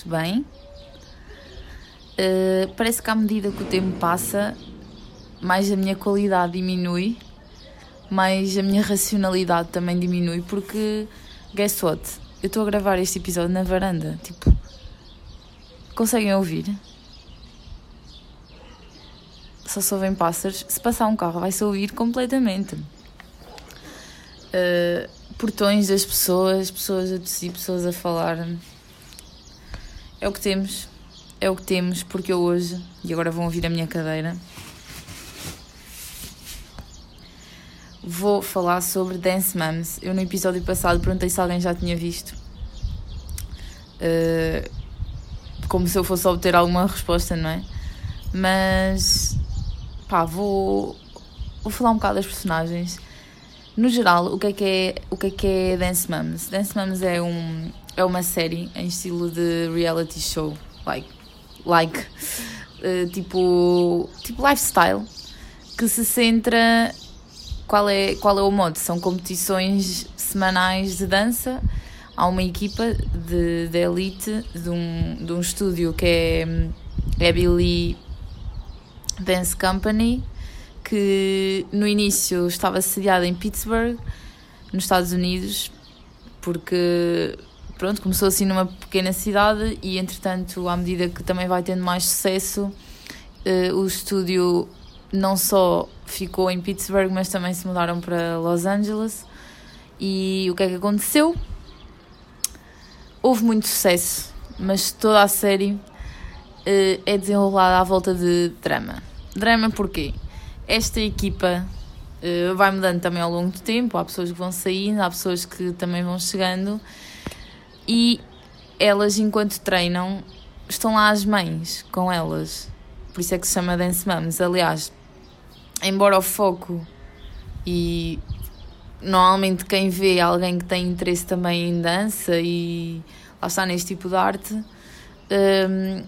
estamos? Bem? Uh, parece que à medida que o tempo passa, mais a minha qualidade diminui, mais a minha racionalidade também diminui, porque, guess what? Eu estou a gravar este episódio na varanda, tipo, conseguem ouvir? Só se ouvem pássaros. Se passar um carro, vai-se ouvir completamente. Uh, portões das pessoas, pessoas a tossir, pessoas a falar. É o que temos. É o que temos, porque eu hoje, e agora vão ouvir a minha cadeira, vou falar sobre Dance Moms. Eu no episódio passado perguntei se alguém já tinha visto. Uh, como se eu fosse obter alguma resposta, não é? Mas pá, vou, vou falar um bocado das personagens no geral, o que é que é, o que é, que é Dance Moms? Dance Moms é, um, é uma série em estilo de reality show, like, like uh, tipo, tipo lifestyle, que se centra. Qual é, qual é o modo? São competições semanais de dança. Há uma equipa de, de elite de um, de um estúdio que é, é Billy Dance Company que no início estava sediada em Pittsburgh, nos Estados Unidos, porque pronto, começou assim numa pequena cidade e entretanto, à medida que também vai tendo mais sucesso, uh, o estúdio não só ficou em Pittsburgh, mas também se mudaram para Los Angeles. E o que é que aconteceu? Houve muito sucesso, mas toda a série uh, é desenrolada à volta de drama. Drama porquê? esta equipa uh, vai mudando também ao longo do tempo. Há pessoas que vão saindo, há pessoas que também vão chegando. E elas, enquanto treinam, estão lá as mães com elas. Por isso é que se chama Dance Moms. Aliás, embora o foco e normalmente quem vê alguém que tem interesse também em dança e lá está neste tipo de arte. Um,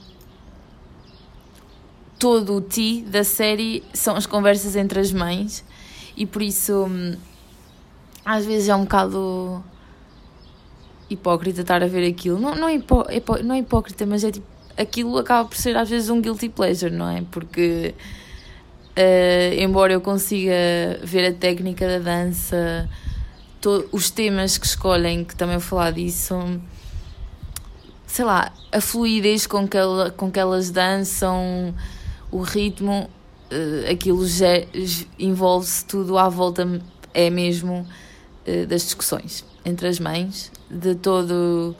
todo o ti da série são as conversas entre as mães e por isso hum, às vezes é um bocado hipócrita estar a ver aquilo. Não, não, é, hipó, não é hipócrita, mas é tipo. Aquilo acaba por ser às vezes um guilty pleasure, não é? Porque, uh, embora eu consiga ver a técnica da dança, to, os temas que escolhem, que também vou falar disso, sei lá, a fluidez com que, ela, com que elas dançam o ritmo, uh, aquilo envolve-se tudo à volta, é mesmo uh, das discussões entre as mães, de todo,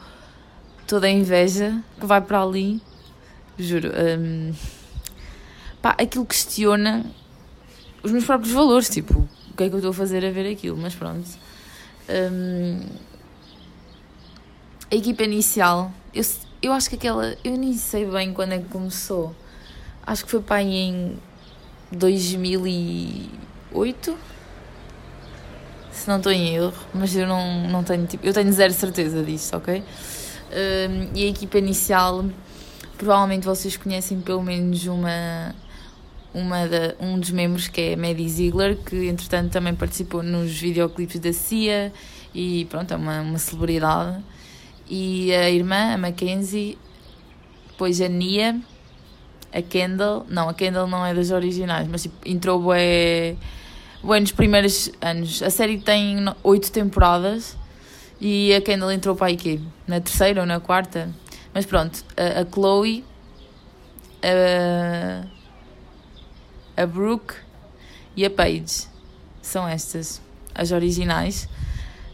toda a inveja que vai para ali, juro. Um, pá, aquilo questiona os meus próprios valores, tipo, o que é que eu estou a fazer a ver aquilo, mas pronto. Um, a equipa inicial, eu, eu acho que aquela, eu nem sei bem quando é que começou acho que foi para em 2008 se não estou em erro, mas eu não, não tenho tipo, eu tenho zero certeza disso, ok? Um, e a equipa inicial, provavelmente vocês conhecem pelo menos uma, uma da, um dos membros que é Maddie Ziegler, que entretanto também participou nos videoclipes da CIA e pronto, é uma, uma celebridade. E a irmã, a Mackenzie, depois a Nia a Kendall, não, a Kendall não é das originais, mas tipo, entrou bué, bué nos primeiros anos. A série tem oito temporadas e a Kendall entrou para aí Na terceira ou na quarta? Mas pronto, a, a Chloe, a, a Brooke e a Paige são estas, as originais.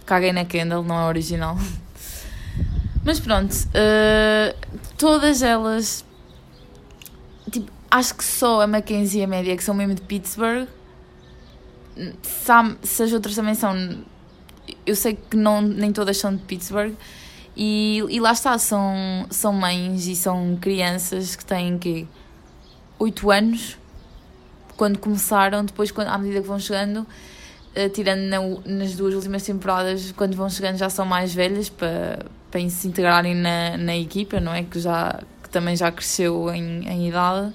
Caguei na Kendall, não é original. Mas pronto, uh, todas elas tipo, acho que só a Mackenzie e a Média que são mesmo de Pittsburgh. Se, as outras também são. Eu sei que não, nem todas são de Pittsburgh. E, e lá está, são, são mães e são crianças que têm que 8 anos quando começaram, depois quando, à medida que vão chegando, uh, tirando na, nas duas últimas temporadas, quando vão chegando já são mais velhas para, para se integrarem na, na equipa, não é? Que já que também já cresceu em, em idade,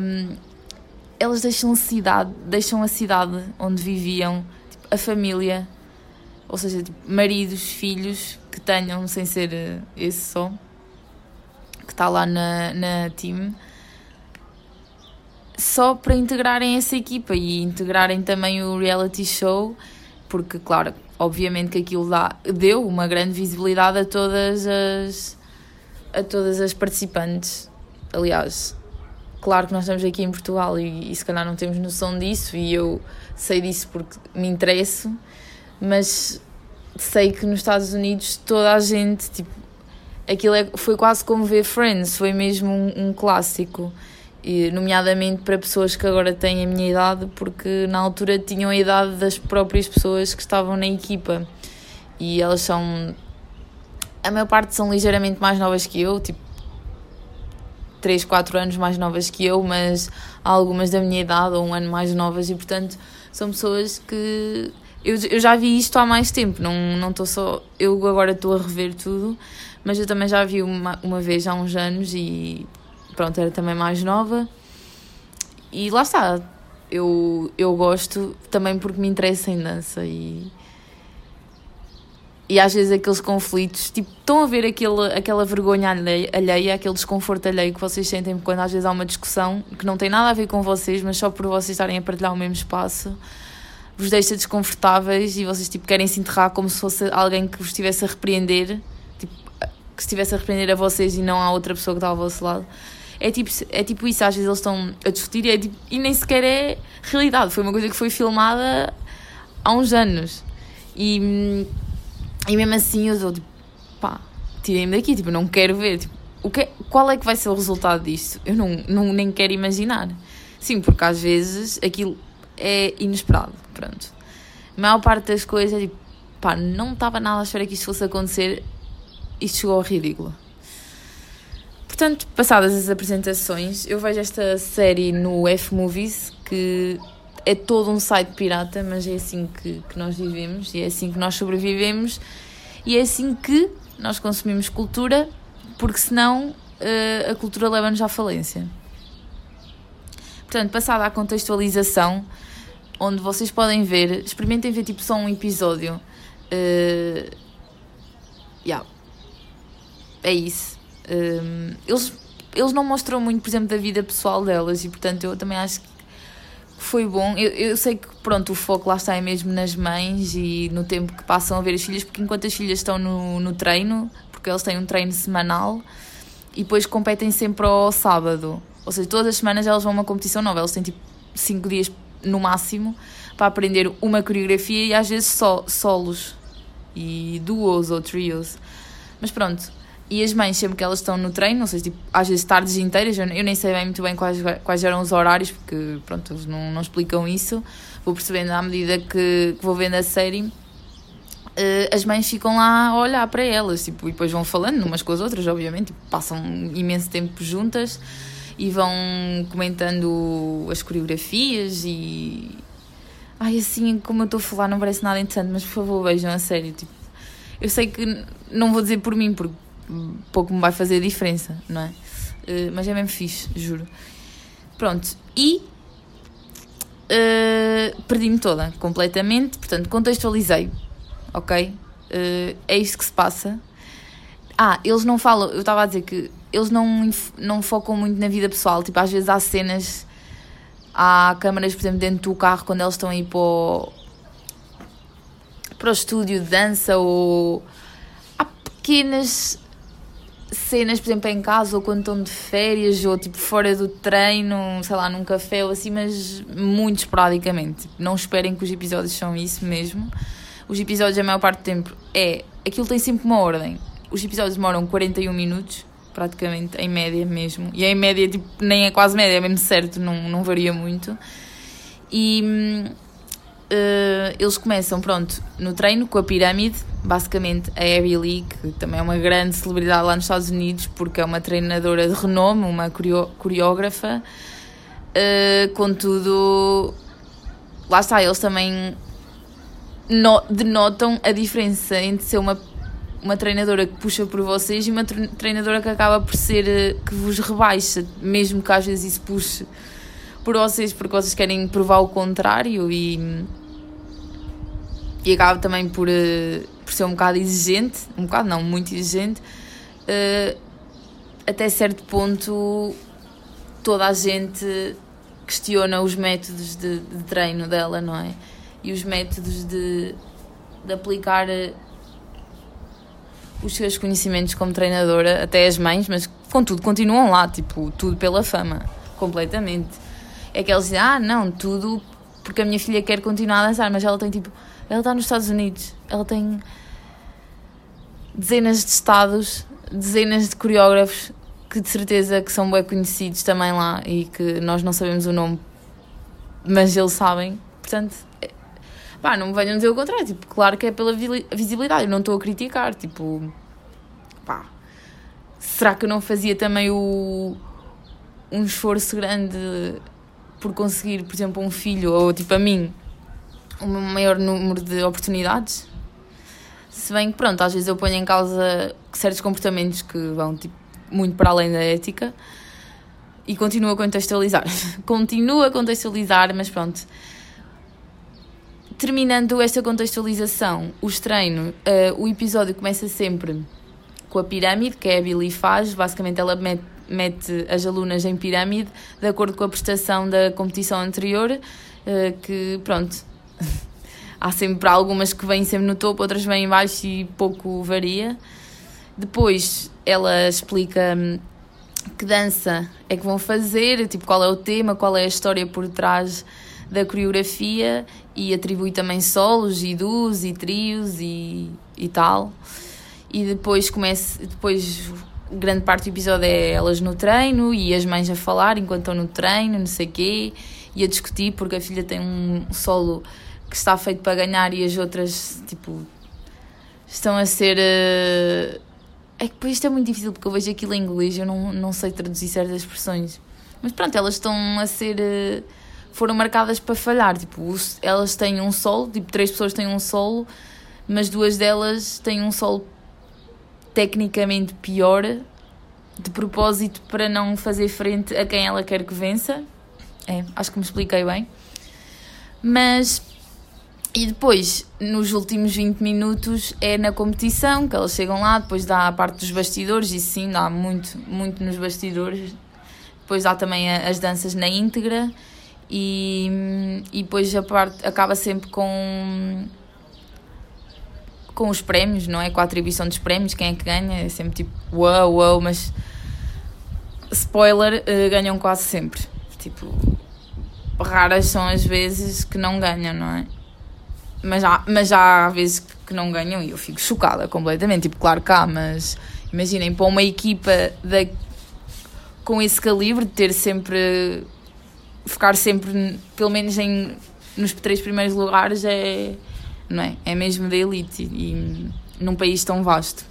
um, elas deixam a cidade, deixam a cidade onde viviam, tipo, a família, ou seja, tipo, maridos, filhos que tenham, sem ser eh, esse só, que está lá na, na team, só para integrarem essa equipa e integrarem também o reality show, porque, claro, obviamente que aquilo dá, deu uma grande visibilidade a todas as a todas as participantes. Aliás, claro que nós estamos aqui em Portugal e, e se calhar não temos noção disso e eu sei disso porque me interesso, mas sei que nos Estados Unidos toda a gente, tipo, aquilo é, foi quase como ver Friends, foi mesmo um, um clássico. E, nomeadamente para pessoas que agora têm a minha idade, porque na altura tinham a idade das próprias pessoas que estavam na equipa e elas são. A maior parte são ligeiramente mais novas que eu, tipo 3, 4 anos mais novas que eu, mas há algumas da minha idade ou um ano mais novas e portanto são pessoas que eu, eu já vi isto há mais tempo, não estou só eu agora estou a rever tudo, mas eu também já vi uma, uma vez há uns anos e pronto, era também mais nova. E lá está, eu, eu gosto também porque me interessa em dança e. E às vezes aqueles conflitos, tipo, estão a ver aquele, aquela vergonha alheia, aquele desconforto alheio que vocês sentem quando às vezes há uma discussão que não tem nada a ver com vocês, mas só por vocês estarem a partilhar o mesmo espaço, vos deixa desconfortáveis e vocês tipo, querem se enterrar como se fosse alguém que vos estivesse a repreender, tipo, que estivesse a repreender a vocês e não a outra pessoa que está ao vosso lado. É tipo, é tipo isso, às vezes eles estão a discutir e, é tipo, e nem sequer é realidade. Foi uma coisa que foi filmada há uns anos. E, e mesmo assim eu dou tipo, pá, tirem-me daqui, tipo, não quero ver. Tipo, o que, qual é que vai ser o resultado disto? Eu não, não nem quero imaginar. Sim, porque às vezes aquilo é inesperado, pronto. A maior parte das coisas é tipo, pá, não estava nada à espera que isto fosse acontecer, isto chegou ao ridículo. Portanto, passadas as apresentações, eu vejo esta série no F-Movies, que é todo um site pirata, mas é assim que, que nós vivemos e é assim que nós sobrevivemos e é assim que nós consumimos cultura, porque senão uh, a cultura leva-nos à falência. Portanto, passada a contextualização, onde vocês podem ver, experimentem ver tipo só um episódio. Uh, yeah. É isso. Um, eles, eles não mostram muito, por exemplo, da vida pessoal delas e, portanto, eu também acho que foi bom. Eu, eu sei que, pronto, o foco lá está é mesmo nas mães e no tempo que passam a ver as filhas, porque enquanto as filhas estão no, no treino, porque eles têm um treino semanal e depois competem sempre ao sábado. Ou seja, todas as semanas elas vão a uma competição nova. Eles têm tipo 5 dias no máximo para aprender uma coreografia e às vezes só solos e duos ou trios. Mas pronto, e as mães, sempre que elas estão no treino, não sei, tipo, às vezes tardes inteiras, eu, eu nem sei bem muito bem quais, quais eram os horários, porque, pronto, eles não, não explicam isso. Vou percebendo à medida que, que vou vendo a série. Uh, as mães ficam lá a olhar para elas, tipo, e depois vão falando umas com as outras, obviamente, tipo, passam imenso tempo juntas e vão comentando as coreografias e. Ai, assim como eu estou a falar, não parece nada interessante, mas por favor vejam a série. Tipo, eu sei que não vou dizer por mim, porque pouco me vai fazer diferença, não é? Uh, mas é mesmo fixe, juro. Pronto, e uh, perdi-me toda, completamente, portanto, contextualizei, ok? Uh, é isto que se passa. Ah, eles não falam, eu estava a dizer que eles não, não focam muito na vida pessoal, tipo, às vezes há cenas, há câmaras, por exemplo, dentro do carro quando eles estão aí para o, para o estúdio de dança ou há pequenas cenas, por exemplo, em casa ou quando estão de férias ou tipo fora do treino, sei lá, num café ou assim, mas muito esporadicamente. Não esperem que os episódios são isso mesmo. Os episódios, a maior parte do tempo, é. Aquilo tem sempre uma ordem. Os episódios demoram 41 minutos, praticamente, em média mesmo. E em média, tipo, nem é quase média, é mesmo certo, não, não varia muito. E hum, uh, eles começam, pronto, no treino com a pirâmide, basicamente a Abby Lee, que também é uma grande celebridade lá nos Estados Unidos, porque é uma treinadora de renome, uma coreógrafa. Uh, contudo, lá está, eles também no, denotam a diferença entre ser uma, uma treinadora que puxa por vocês e uma treinadora que acaba por ser eh, que vos rebaixa, mesmo que às vezes isso puxe por vocês, porque vocês querem provar o contrário e, e acaba também por, uh, por ser um bocado exigente, um bocado não, muito exigente, uh, até certo ponto toda a gente questiona os métodos de, de treino dela, não é? E os métodos de, de aplicar eh, os seus conhecimentos como treinadora, até as mães, mas contudo continuam lá, tipo, tudo pela fama, completamente. É que eles dizem, ah, não, tudo porque a minha filha quer continuar a dançar, mas ela tem tipo, ela está nos Estados Unidos, ela tem dezenas de estados, dezenas de coreógrafos que de certeza que são bem conhecidos também lá e que nós não sabemos o nome, mas eles sabem. Portanto, é, pá, não me venham dizer o contrário. Tipo, claro que é pela visibilidade, eu não estou a criticar. Tipo, pá, será que eu não fazia também o, um esforço grande por conseguir, por exemplo, um filho ou tipo a mim, um maior número de oportunidades? Se bem que, pronto, às vezes eu ponho em causa certos comportamentos que vão tipo muito para além da ética e continua a contextualizar. continua a contextualizar, mas pronto. Terminando esta contextualização, os treinos, uh, o episódio começa sempre com a pirâmide, que é a Billy faz. Basicamente, ela mete, mete as alunas em pirâmide de acordo com a prestação da competição anterior, uh, que pronto. Há sempre algumas que vêm sempre no topo, outras vêm em baixo e pouco varia. Depois ela explica hum, que dança é que vão fazer, tipo qual é o tema, qual é a história por trás da coreografia e atribui também solos e duos e trios e, e tal. E depois começa, depois grande parte do episódio é elas no treino e as mães a falar enquanto estão no treino, não sei quê, e a discutir porque a filha tem um solo que está feito para ganhar e as outras, tipo, estão a ser uh, é que depois isto é muito difícil porque eu vejo aquilo em inglês eu não, não sei traduzir certas expressões. Mas pronto, elas estão a ser. Eh, foram marcadas para falhar. Tipo, elas têm um solo, tipo, três pessoas têm um solo, mas duas delas têm um solo tecnicamente pior, de propósito para não fazer frente a quem ela quer que vença. É, acho que me expliquei bem. Mas e depois, nos últimos 20 minutos, é na competição que elas chegam lá, depois dá a parte dos bastidores, e sim, dá muito, muito nos bastidores. Depois dá também as danças na íntegra, e, e depois a parte acaba sempre com com os prémios, não é? Com a atribuição dos prémios, quem é que ganha? É sempre tipo, uau, uau, mas spoiler, uh, ganham quase sempre. Tipo, raras são as vezes que não ganham, não é? mas há, mas há vezes que não ganham e eu fico chocada completamente. Tipo, claro que há, mas imaginem, para uma equipa com esse calibre, de ter sempre. ficar sempre, pelo menos em, nos três primeiros lugares, é. Não é? É mesmo da elite e, num país tão vasto.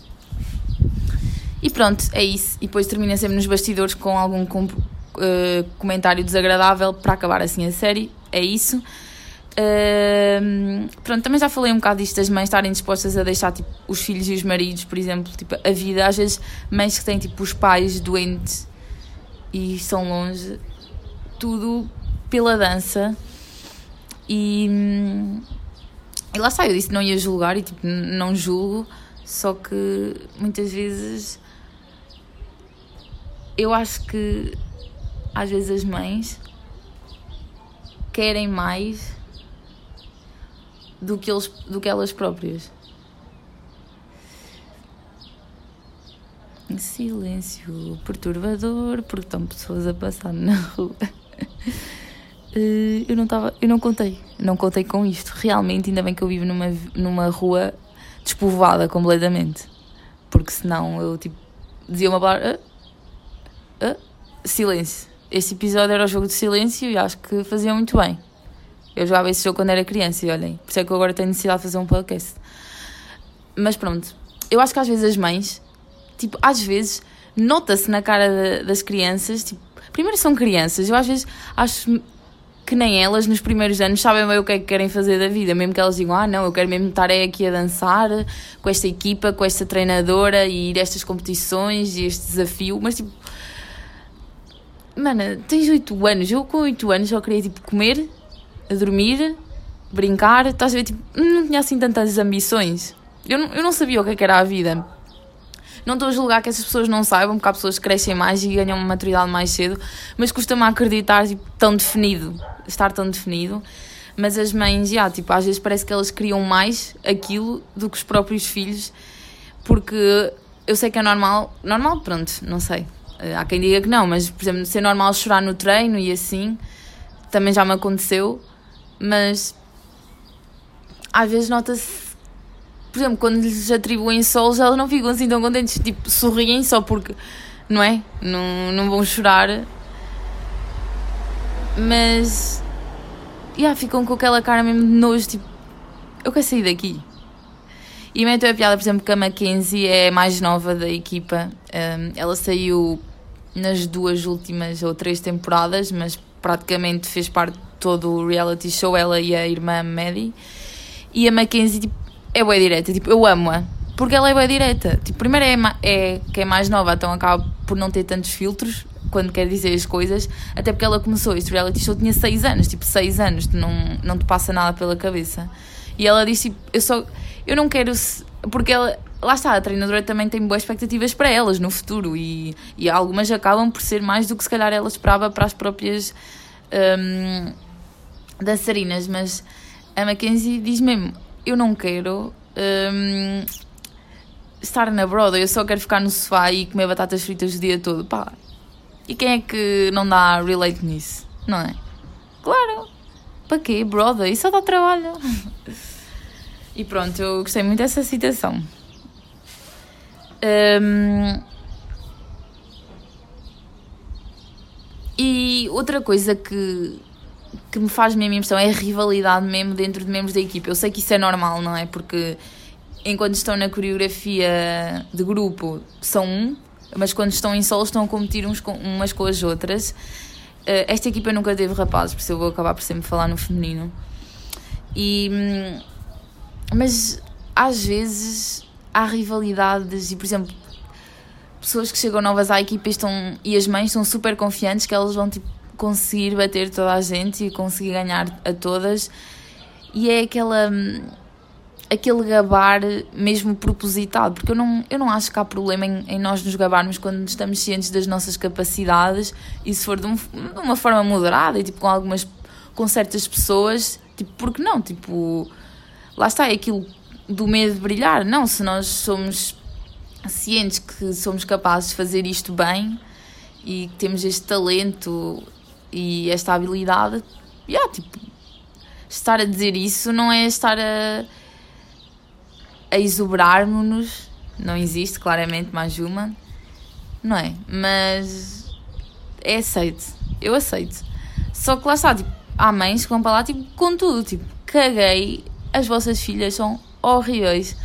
E pronto, é isso. E depois termina sempre nos bastidores com algum com, uh, comentário desagradável para acabar assim a série. É isso. Uh, pronto, também já falei um bocado disto das mães estarem dispostas a deixar tipo, os filhos e os maridos, por exemplo, tipo, a vida. Às vezes, mães que têm tipo, os pais doentes e estão longe, tudo pela dança. E, e lá está, eu disse que não ia julgar e tipo, não julgo, só que muitas vezes eu acho que às vezes as mães querem mais do que, eles, do que elas próprias. Silêncio perturbador, porque estão pessoas a passar na rua. Eh, eu não estava, eu não contei, não contei com isto. Realmente, ainda bem que eu vivo numa, numa rua despovoada completamente, porque senão eu tipo dizia uma palavra, ah, ah, silêncio. Este episódio era o jogo de silêncio e acho que fazia muito bem. Eu jogava esse jogo quando era criança e olhem, por isso é que eu agora tenho necessidade de fazer um podcast. Mas pronto, eu acho que às vezes as mães, tipo, às vezes nota-se na cara de, das crianças, tipo, primeiro são crianças, eu às vezes acho que nem elas nos primeiros anos sabem bem o que é que querem fazer da vida, mesmo que elas digam, ah não, eu quero mesmo estar aqui a dançar com esta equipa, com esta treinadora e ir a estas competições e este desafio, mas tipo, mana, tens 8 anos, eu com 8 anos só queria tipo comer, dormir, brincar, estás a ver, tipo, não tinha assim tantas ambições. Eu não, eu não sabia o que, é que era a vida. Não estou a julgar que essas pessoas não saibam, porque há pessoas que crescem mais e ganham uma maturidade mais cedo, mas custa-me acreditar tipo, tão definido, estar tão definido. Mas as mães, já, tipo, às vezes parece que elas criam mais aquilo do que os próprios filhos, porque eu sei que é normal, normal, pronto, não sei. Eh, há quem diga que não, mas, por exemplo, ser normal chorar no treino e assim, também já me aconteceu, mas às vezes nota-se, por exemplo, quando lhes atribuem solos, elas não ficam assim tão contentes, tipo, sorriem só porque, não é? Não, não vão chorar. Mas, yeah, ficam com aquela cara mesmo de nojo, tipo, eu quero sair daqui. E meto a piada, por exemplo, que a Mackenzie é a mais nova da equipa. Um, ela saiu nas duas últimas ou três temporadas, mas praticamente fez parte de todo o reality show, ela e a irmã Maddie. E a Mackenzie, tipo, é boa direta, tipo, eu amo-a. Porque ela é boa direta. Tipo, primeiro é, é que é mais nova, então acaba por não ter tantos filtros quando quer dizer as coisas. Até porque ela começou este reality show, tinha 6 anos, tipo, 6 anos, não, não te passa nada pela cabeça. E ela disse, tipo, eu só, eu não quero, porque ela, lá está, a treinadora também tem boas expectativas para elas no futuro e, e algumas acabam por ser mais do que se calhar ela esperava para as próprias um, dançarinas, mas a Mackenzie diz mesmo: Eu não quero um, estar na broda, eu só quero ficar no sofá e comer batatas fritas o dia todo. Pá, e quem é que não dá relate nisso? Não é? Claro! Para quê? Broda? Isso só dá trabalho. e pronto, eu gostei muito dessa citação. Um, e outra coisa que, que me faz mesmo impressão é a rivalidade mesmo dentro de membros da equipa. Eu sei que isso é normal, não é? Porque enquanto estão na coreografia de grupo são um, mas quando estão em solo estão a competir uns com, umas com as outras. Uh, esta equipa nunca teve rapazes, por isso eu vou acabar por sempre falar no feminino. E, hum, mas às vezes há rivalidades e, por exemplo, pessoas que chegam novas à equipa e, estão, e as mães são super confiantes que elas vão tipo, conseguir bater toda a gente e conseguir ganhar a todas. E é aquela aquele gabar mesmo propositado, porque eu não, eu não acho que há problema em, em nós nos gabarmos quando estamos cientes das nossas capacidades e se for de, um, de, uma forma moderada e tipo com algumas com certas pessoas, tipo, porque não? Tipo, lá está, é aquilo do medo de brilhar, não, se nós somos cientes que somos capazes de fazer isto bem e que temos este talento e esta habilidade, yeah, tipo, estar a dizer isso não é estar a, a exuberar-nos, não existe claramente mais uma, não é? Mas é aceito, eu aceito. Só que lá está, tipo, há mães que vão para lá tipo, com tudo, tipo, caguei, as vossas filhas são horríveis.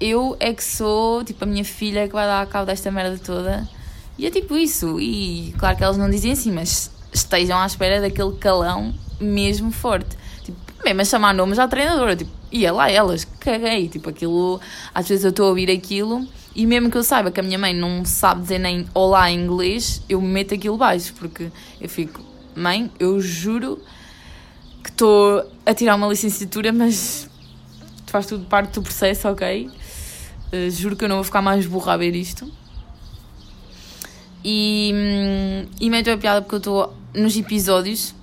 Eu é que sou, tipo, a minha filha é que vai dar cabo desta merda toda. E é tipo isso. E claro que elas não dizem assim, mas estejam à espera daquele calão mesmo forte. Tipo, mesmo a chamar nomes à treinadora, tipo, ia lá elas, caguei. Tipo, aquilo, às vezes eu estou a ouvir aquilo e mesmo que eu saiba que a minha mãe não sabe dizer nem olá em inglês, eu me meto aquilo baixo, porque eu fico, mãe, eu juro que estou a tirar uma licenciatura, mas faz tudo parte do processo, ok? Uh, juro que eu não vou ficar mais burra a ver isto. E, hum, e meto a piada porque eu estou nos episódios,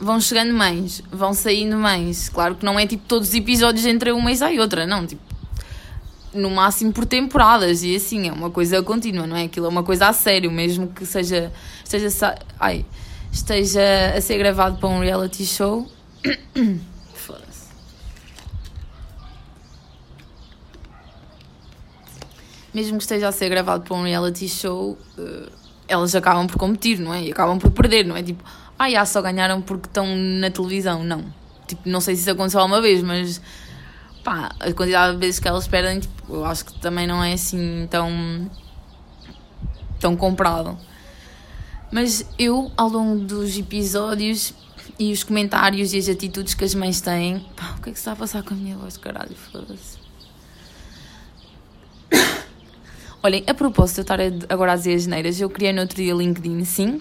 vão chegando mães, vão saindo mães. Claro que não é tipo todos os episódios entre uma e outra, não. Tipo, no máximo por temporadas e assim, é uma coisa contínua, não é? Aquilo é uma coisa a sério, mesmo que seja, esteja, ai, esteja a ser gravado para um reality show. mesmo que esteja a ser gravado para um reality show, uh, elas acabam por competir, não é? E acabam por perder, não é? Tipo, ah, só ganharam porque estão na televisão. Não. Tipo, não sei se isso aconteceu alguma vez, mas pá, a quantidade de vezes que elas perdem, tipo, eu acho que também não é assim tão. tão comprado. Mas eu, ao longo dos episódios e os comentários e as atitudes que as mães têm, pá, o que é que se está a passar com a minha voz, caralho? Foda-se. Olhem, a propósito de eu estar agora a dizer as eu criei no outro dia LinkedIn, sim.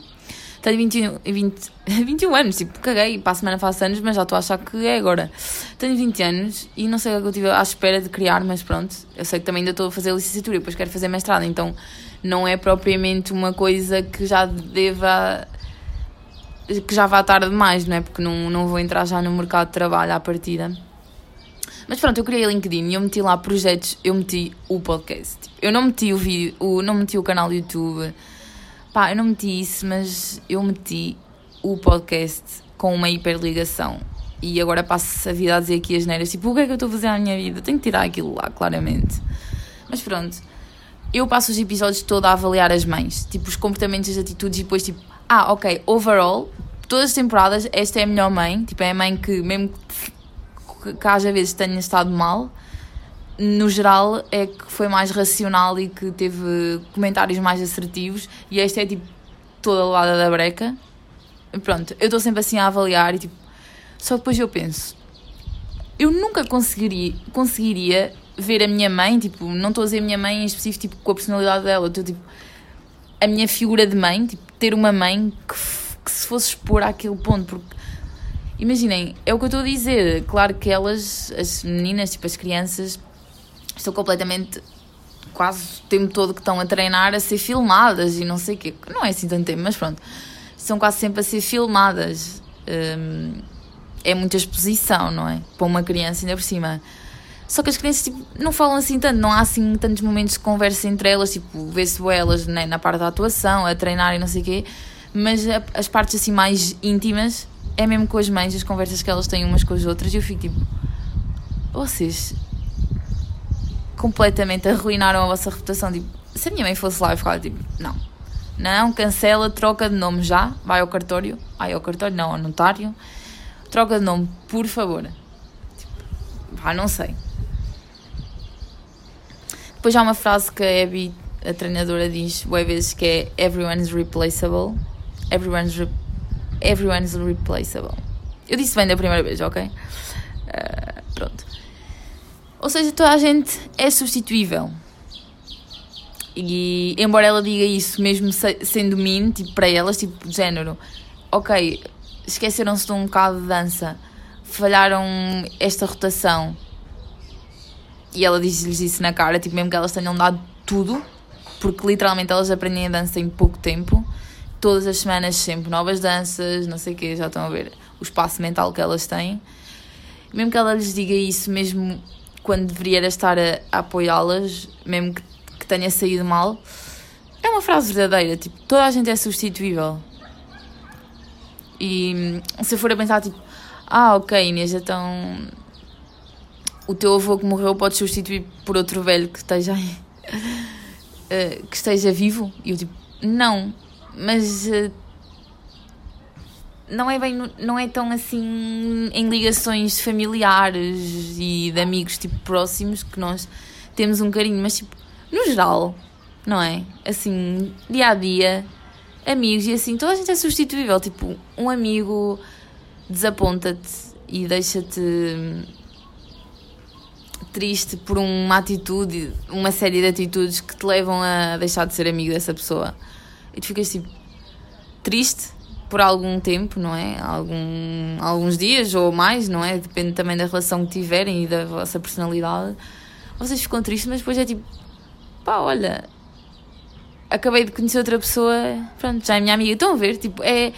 Tenho 21, 20, 21 anos, tipo, caguei, para a semana faço anos, mas já estou a achar que é agora. Tenho 20 anos e não sei o que eu estive à espera de criar, mas pronto, eu sei que também ainda estou a fazer licenciatura e depois quero fazer mestrado, então não é propriamente uma coisa que já deva que já vá tarde demais, não é? Porque não, não vou entrar já no mercado de trabalho à partida. Mas pronto, eu criei LinkedIn e eu meti lá projetos, eu meti o podcast. Eu não meti o vídeo, o, não meti o canal do YouTube. Pá, eu não meti isso, mas eu meti o podcast com uma hiperligação. E agora passo a vida a dizer aqui as neiras, tipo, o que é que eu estou a fazer à minha vida? Tenho que tirar aquilo lá, claramente. Mas pronto, eu passo os episódios todos a avaliar as mães, tipo, os comportamentos, as atitudes e depois, tipo, ah, ok, overall, todas as temporadas, esta é a melhor mãe, tipo, é a mãe que, mesmo que haja vezes tenha estado mal, no geral é que foi mais racional e que teve comentários mais assertivos e esta é tipo toda lado da breca. Pronto, eu estou sempre assim a avaliar e tipo, só depois eu penso, eu nunca conseguiria, conseguiria ver a minha mãe, tipo, não estou a dizer a minha mãe em específico tipo, com a personalidade dela, estou tipo, a minha figura de mãe, tipo, ter uma mãe que, que se fosse expor àquele ponto, porque imaginem, é o que eu estou a dizer. Claro que elas, as meninas, tipo as crianças, estão completamente quase o tempo todo que estão a treinar a ser filmadas e não sei o quê. Não é assim tanto tempo, mas pronto. Estão quase sempre a ser filmadas. Hum, é muita exposição, não é? Para uma criança ainda por cima. Só que as crianças tipo, não falam assim tanto, não há assim tantos momentos de conversa entre elas, tipo, vê-se elas né, na parte da atuação, a treinar e não sei o quê, mas as partes assim mais íntimas é mesmo com as mães, as conversas que elas têm umas com as outras, e eu fico tipo, vocês completamente arruinaram a vossa reputação. Tipo, se a minha mãe fosse lá, eu ficava tipo, não, não, cancela, troca de nome já, vai ao cartório, vai ao cartório, não, ao notário, troca de nome, por favor. Tipo, não sei. Depois há uma frase que a Abby, a treinadora, diz, boas vezes, que é everyone's replaceable. Everyone's replaceable everyone's replaceable. Eu disse bem da primeira vez, ok? Uh, pronto. Ou seja, toda a gente é substituível. E embora ela diga isso, mesmo sendo mim, tipo, para elas, tipo, de género, ok, esqueceram-se de um bocado de dança, falharam esta rotação. E ela diz-lhes isso na cara, tipo, mesmo que elas tenham dado tudo, porque literalmente elas aprendem a dança em pouco tempo todas as semanas sempre novas danças, não sei o quê, já estão a ver o espaço mental que elas têm. Mesmo que ela lhes diga isso, mesmo quando deveria estar a, a apoiá-las, mesmo que, que tenha saído mal, é uma frase verdadeira, tipo, toda a gente é substituível. E se eu for a pensar, tipo, ah, ok, Inês, então o teu avô que morreu pode substituir por outro velho que esteja, uh, que esteja vivo? E eu, tipo, não, mas uh, não é bem não é tão assim em ligações familiares e de amigos tipo próximos que nós temos um carinho mas tipo no geral não é? Assim dia a dia amigos e assim toda a gente é substituível. Tipo um amigo desaponta-te e deixa-te triste por uma atitude uma série de atitudes que te levam a deixar de ser amigo dessa pessoa e tu ficas tipo triste por algum tempo, não é? Algum, alguns dias ou mais, não é? Depende também da relação que tiverem e da vossa personalidade. Vocês ficam tristes, mas depois é tipo, pá, olha, acabei de conhecer outra pessoa, pronto, já é minha amiga. Estão a ver? Tipo, é.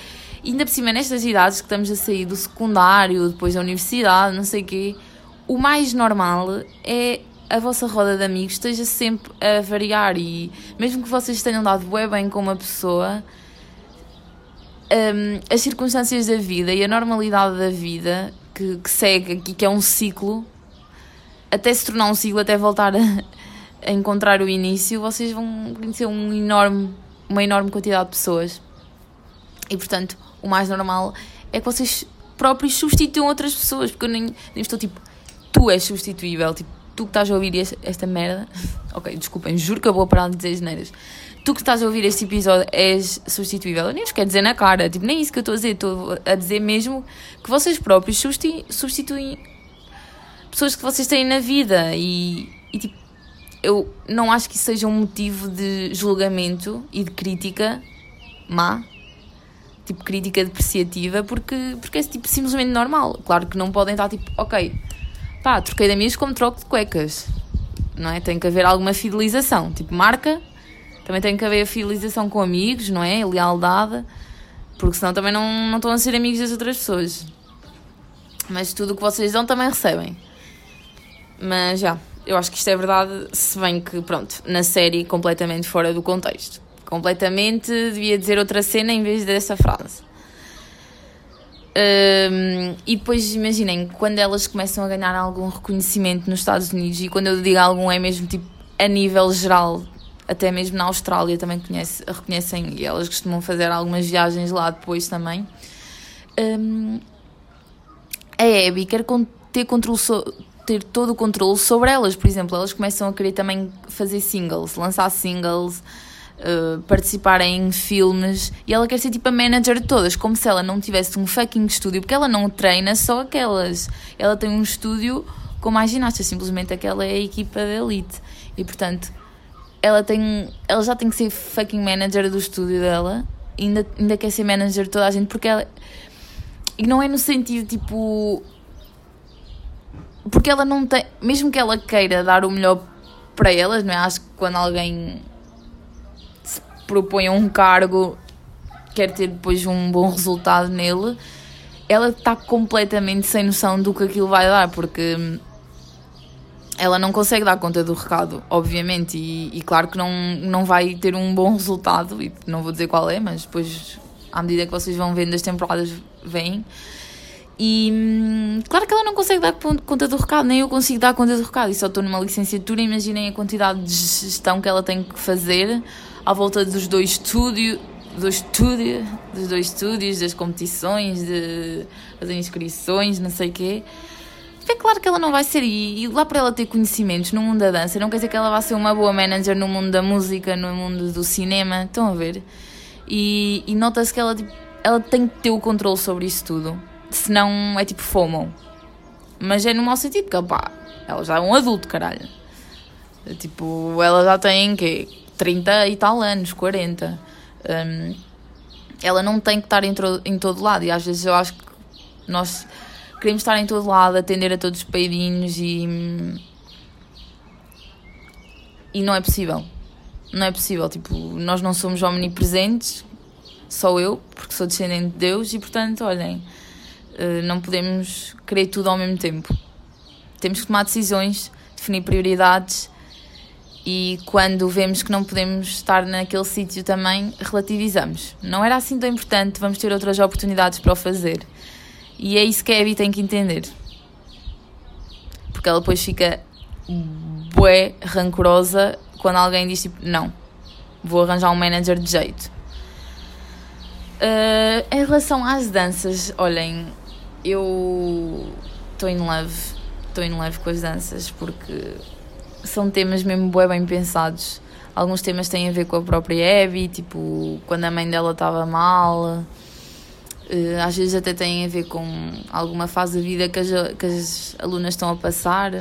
Ainda por cima, nestas idades que estamos a sair do secundário, depois da universidade, não sei o quê, o mais normal é a vossa roda de amigos esteja sempre a variar e mesmo que vocês tenham dado bem, com uma pessoa, um, as circunstâncias da vida e a normalidade da vida que, que segue aqui, que é um ciclo, até se tornar um ciclo, até voltar a, a encontrar o início, vocês vão conhecer um enorme, uma enorme quantidade de pessoas. E portanto, o mais normal é que vocês próprios substituam outras pessoas, porque eu nem, nem estou tipo, tu és substituível, tipo, tu que estás a ouvir esta merda, ok, desculpem, juro que eu vou parar de dizer geneiras. Tu que estás a ouvir este episódio és substituível. Eu nem vos quero dizer na cara, tipo, nem isso que eu estou a dizer, estou a dizer mesmo que vocês próprios substituem, substituem pessoas que vocês têm na vida e, e tipo, eu não acho que isso seja um motivo de julgamento e de crítica má. tipo crítica depreciativa porque, porque é tipo simplesmente normal. Claro que não podem estar tipo, ok, pá, troquei de amigos como troco de cuecas. Não é? Tem que haver alguma fidelização. Tipo, marca, também tem que haver fidelização com amigos, não é? Lealdade, porque senão também não, não estão a ser amigos das outras pessoas. Mas tudo o que vocês dão também recebem. Mas já, eu acho que isto é verdade, se bem que, pronto, na série completamente fora do contexto. Completamente devia dizer outra cena em vez dessa frase. Um, e depois imaginem, quando elas começam a ganhar algum reconhecimento nos Estados Unidos, e quando eu digo algum é mesmo tipo a nível geral, até mesmo na Austrália também conhece, reconhecem, e elas costumam fazer algumas viagens lá depois também. Um, a Abby quer ter, controle so ter todo o controle sobre elas, por exemplo, elas começam a querer também fazer singles, lançar singles uh, participar em filmes e ela quer ser tipo a manager de todas, como se ela não tivesse um fucking estúdio, porque ela não treina só aquelas. Ela tem um estúdio com mais ginastas, simplesmente aquela é a equipa da elite. E portanto, ela tem. Ela já tem que ser fucking manager do estúdio dela, ainda, ainda quer ser manager de toda a gente, porque ela. E não é no sentido tipo. Porque ela não tem. Mesmo que ela queira dar o melhor para elas, não é? Acho que quando alguém propõe um cargo, quer ter depois um bom resultado nele, ela está completamente sem noção do que aquilo vai dar, porque ela não consegue dar conta do recado, obviamente, e, e, claro que não, não vai ter um bom resultado, e não vou dizer qual é, mas depois, à medida que vocês vão vendo as temporadas, vêm. E claro que ela não consegue dar conta do recado, nem eu consigo dar conta do recado, e só estou numa licenciatura, imaginem a quantidade de gestão que ela tem que fazer à volta dos dois estúdios, do estúdio, dos dois estúdios, das competições, de, das inscrições, não sei o quê. É claro que ela não vai ser, e, e lá para ela ter conhecimentos no mundo da dança, não quer dizer que ela vá ser uma boa manager no mundo da música, no mundo do cinema, estão a ver? E, e nota-se que ela, tipo, ela tem que ter o controle sobre isso tudo, senão é tipo FOMO. Mas é no mau sentido, que pá, ela já é um adulto, caralho. Tipo, ela já tem, quê? 30 e tal anos, 40. Um, ela não tem que estar em, em todo lado. E às vezes eu acho que nós queremos estar em todo lado, atender a todos os peidinhos e. E não é possível. Não é possível. Tipo, nós não somos omnipresentes, só eu, porque sou descendente de Deus e, portanto, olhem, não podemos querer tudo ao mesmo tempo. Temos que tomar decisões, definir prioridades e quando vemos que não podemos estar naquele sítio também, relativizamos. Não era assim tão importante, vamos ter outras oportunidades para o fazer. E é isso que a Abby tem que entender. Porque ela depois fica bué rancorosa quando alguém diz tipo, não, vou arranjar um manager de jeito. Uh, em relação às danças, olhem, eu estou in love, estou in love com as danças porque são temas mesmo bem, bem pensados. Alguns temas têm a ver com a própria Abby, tipo, quando a mãe dela estava mal. Eh, às vezes até têm a ver com alguma fase da vida que as, que as alunas estão a passar.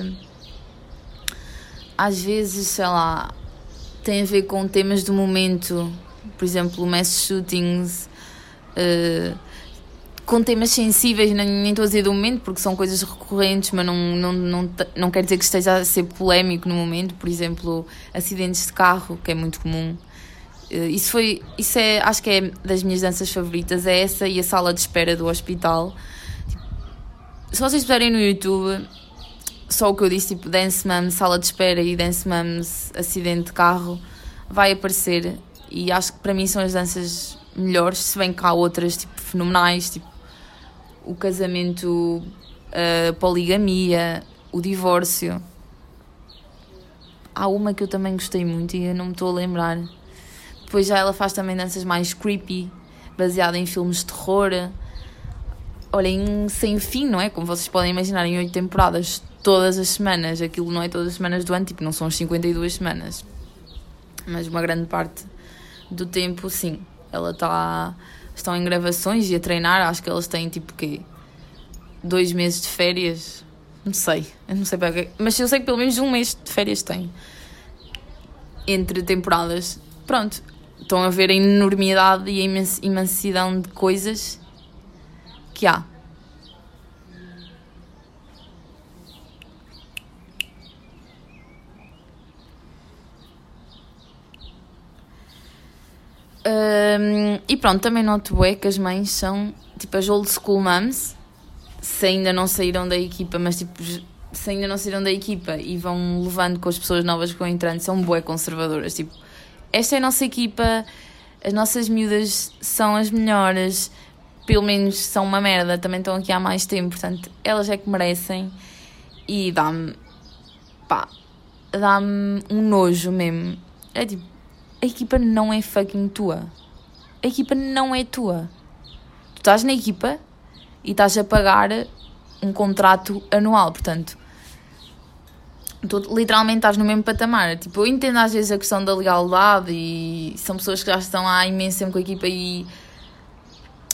Às vezes, sei lá, tem a ver com temas do momento, por exemplo, mass shootings. Uh, com temas sensíveis, nem estou a dizer do momento, porque são coisas recorrentes, mas não, não, não, não quer dizer que esteja a ser polémico no momento. Por exemplo, acidentes de carro, que é muito comum. Eh, isso foi, isso é, acho que é das minhas danças favoritas, é essa e a sala de espera do hospital. Se vocês puserem no YouTube, só o que eu disse, tipo Dance Moms, sala de espera e Dance Moms, acidente de carro, vai aparecer. E acho que para mim são as danças melhores, se bem que há outras, tipo, fenomenais, tipo o casamento, a poligamia, o divórcio. Há uma que eu também gostei muito e eu não me estou a lembrar. Depois já ela faz também danças mais creepy, baseada em filmes de terror. Olhem, sem fim, não é? Como vocês podem imaginar, em oito temporadas, todas as semanas. Aquilo não é todas as semanas do ano, tipo, não são as 52 semanas. Mas uma grande parte do tempo, sim. Ela está estão em gravações e a treinar. Acho que elas têm tipo quê? Dois meses de férias. Não sei, eu não sei para quê. Mas eu sei que pelo menos um mês de férias tem. Entre temporadas. Pronto. estão a ver a enormidade e a imensidão de coisas que há. Um, e pronto, também noto é que as mães são tipo as old school moms, se ainda não saíram da equipa, mas tipo, se ainda não saíram da equipa e vão levando com as pessoas novas que vão entrando, são bué conservadoras. Tipo, esta é a nossa equipa, as nossas miúdas são as melhores, pelo menos são uma merda, também estão aqui há mais tempo, portanto, elas é que merecem e dá-me, pá, dá-me um nojo mesmo. É tipo, a equipa não é fucking tua. A equipa não é tua. Tu estás na equipa e estás a pagar um contrato anual, portanto, tu literalmente estás no mesmo patamar. Tipo, eu entendo às vezes a questão da legalidade e são pessoas que já estão há imenso tempo com a equipa e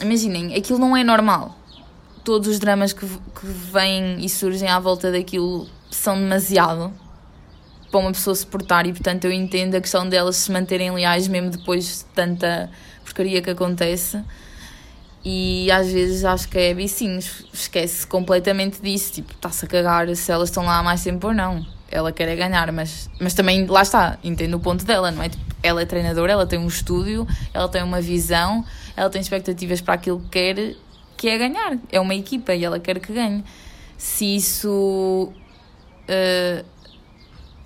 imaginem, aquilo não é normal. Todos os dramas que, que vêm e surgem à volta daquilo são demasiado para uma pessoa suportar e portanto eu entendo a questão delas se manterem leais mesmo depois de tanta porcaria que acontece e às vezes acho que é Abby sim, esquece completamente disso, tipo, está-se a cagar se elas estão lá há mais tempo ou não. Ela quer é ganhar, mas, mas também lá está, entendo o ponto dela, não é? Tipo, ela é treinadora, ela tem um estúdio, ela tem uma visão, ela tem expectativas para aquilo que quer, que é ganhar. É uma equipa e ela quer que ganhe. Se isso uh,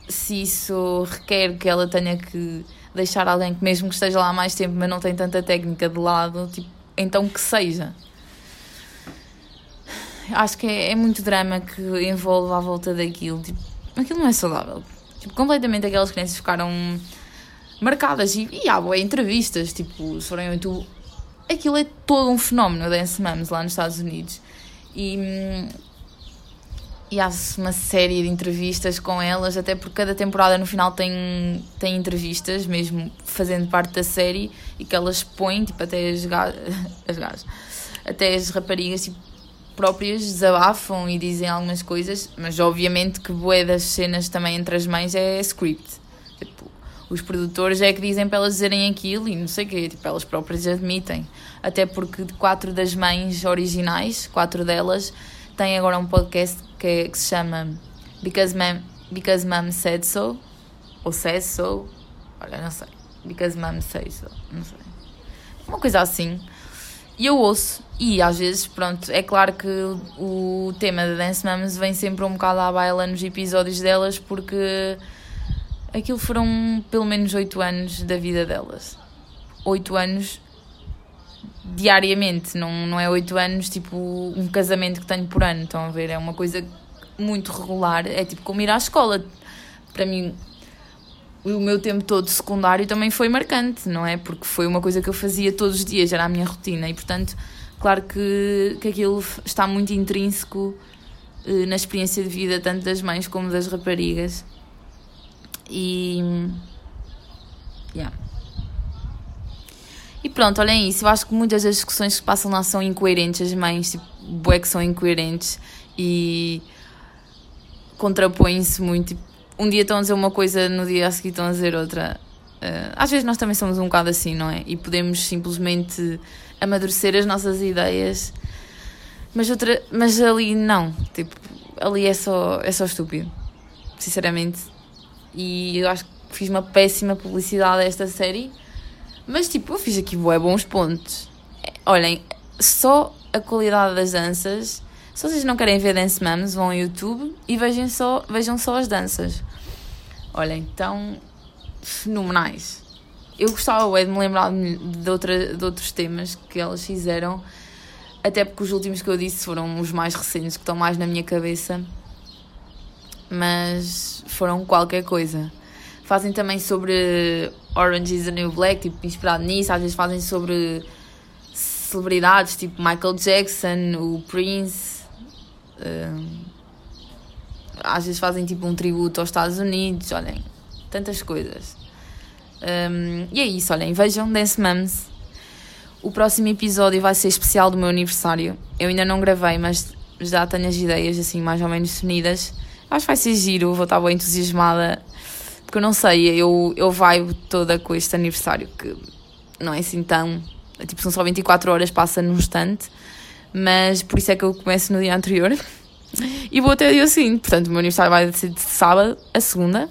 se isso requer que ela tenha que deixar alguém que mesmo que esteja lá mais tempo, mas não tem tanta técnica de lado, tipo, então que seja. Acho que é, é muito drama que envolve à volta daquilo. Tipo, aquilo não é saudável. Tipo, completamente aquelas crianças ficaram marcadas e, e há boas entrevistas, tipo, se forem YouTube. Aquilo é todo um fenómeno, Dance Moms, lá nos Estados Unidos. E hum, e há uma série de entrevistas com elas, até porque cada temporada no final tem, tem entrevistas, mesmo fazendo parte da série, e que elas põem, tipo, até as, ga até as raparigas tipo, próprias desabafam e dizem algumas coisas, mas obviamente que boé das cenas também entre as mães é script. Tipo, os produtores é que dizem para elas dizerem aquilo e não sei o quê, tipo, elas próprias admitem. Até porque quatro das mães originais, quatro delas, têm agora um podcast que, que se chama Because Mom, Because Mom Said So, ou Says So, olha, não sei. Because Mom Says So, não sei. Uma coisa assim. E eu ouço, e às vezes, pronto, é claro que o tema da Dance Moms vem sempre um bocado à baila nos episódios delas, porque aquilo foram pelo menos 8 anos da vida delas. 8 anos diariamente, não, não é 8 anos tipo um casamento que tenho por ano, estão a ver? É uma coisa muito regular, é tipo como ir à escola. Para mim, o meu tempo todo secundário também foi marcante, não é? Porque foi uma coisa que eu fazia todos os dias, era a minha rotina e, portanto, claro que, que aquilo está muito intrínseco eh, na experiência de vida tanto das mães como das raparigas. E. Yeah. E pronto, olhem isso. Eu acho que muitas das discussões que passam lá são incoerentes. As mães, tipo, bué que são incoerentes e contrapõem-se muito. Um dia estão a dizer uma coisa, no dia a seguir estão a dizer outra. Uh, às vezes nós também somos um bocado assim, não é? E podemos simplesmente amadurecer as nossas ideias, mas, outra, mas ali não. Tipo, ali é só, é só estúpido, sinceramente. E eu acho que fiz uma péssima publicidade a esta série mas tipo, eu fiz aqui bué bons pontos. Olhem, só a qualidade das danças. Se vocês não querem ver Dance Moms, vão ao YouTube e vejam só, vejam só as danças. Olhem, tão fenomenais. Eu gostava de me lembrar de, outra, de outros temas que elas fizeram, até porque os últimos que eu disse foram os mais recentes, que estão mais na minha cabeça, mas foram qualquer coisa. Fazem também sobre Orange is the New Black, tipo, inspirado nisso. Às vezes fazem sobre celebridades, tipo Michael Jackson, o Prince. Um, às vezes fazem tipo um tributo aos Estados Unidos, olhem, tantas coisas. Um, e é isso, olhem, vejam Dance Moms. O próximo episódio vai ser especial do meu aniversário. Eu ainda não gravei, mas já tenho as ideias assim mais ou menos definidas. Acho que vai ser giro, vou estar bem entusiasmada Porque eu não sei, eu, eu vibe toda com este aniversário que não é assim tão. Tipo, são só 24 horas, passa num instante. Mas por isso é que eu começo no dia anterior. E vou até o dia seguinte. Portanto, o meu aniversário vai ser de sábado a segunda.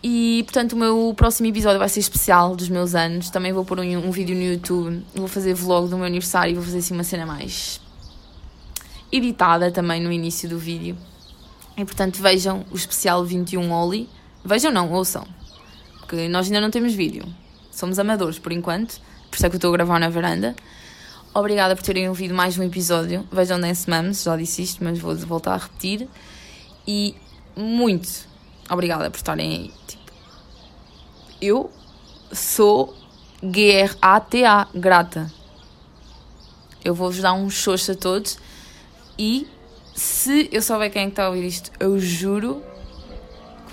E, portanto, o meu próximo episódio vai ser especial dos meus anos. Também vou pôr um, um vídeo no YouTube. Vou fazer vlog do meu aniversário e vou fazer assim uma cena mais editada também no início do vídeo. E, portanto, vejam o especial 21 Oli. Vejam não, ouçam. Porque nós ainda não temos vídeo. Somos amadores por enquanto. Por isso é que eu estou a gravar na varanda. Obrigada por terem ouvido mais um episódio. Vejam Dance Mums, já disse isto, mas vou voltar a repetir. E muito obrigada por estarem aí. Tipo, eu sou G-R-A-T-A, grata. Eu vou-vos dar um xoxo a todos e se eu souber quem é que está a ouvir isto, eu juro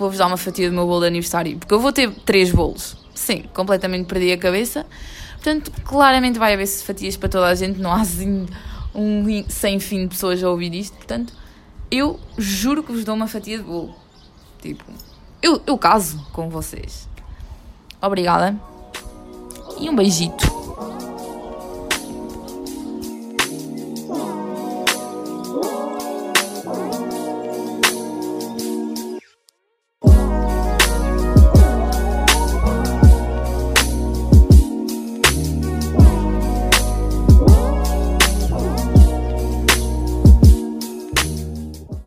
que vou-vos dar uma fatia do meu bolo de aniversário. Porque eu vou ter três bolos. Sim, completamente perdi a cabeça. Portanto, claramente vai haver fatias para toda a gente, não há assim um sem fim de pessoas a ouvir isto. Portanto, eu juro que vos dou uma fatia de bolo. Tipo, eu, eu caso com vocês. Obrigada. E um beijito.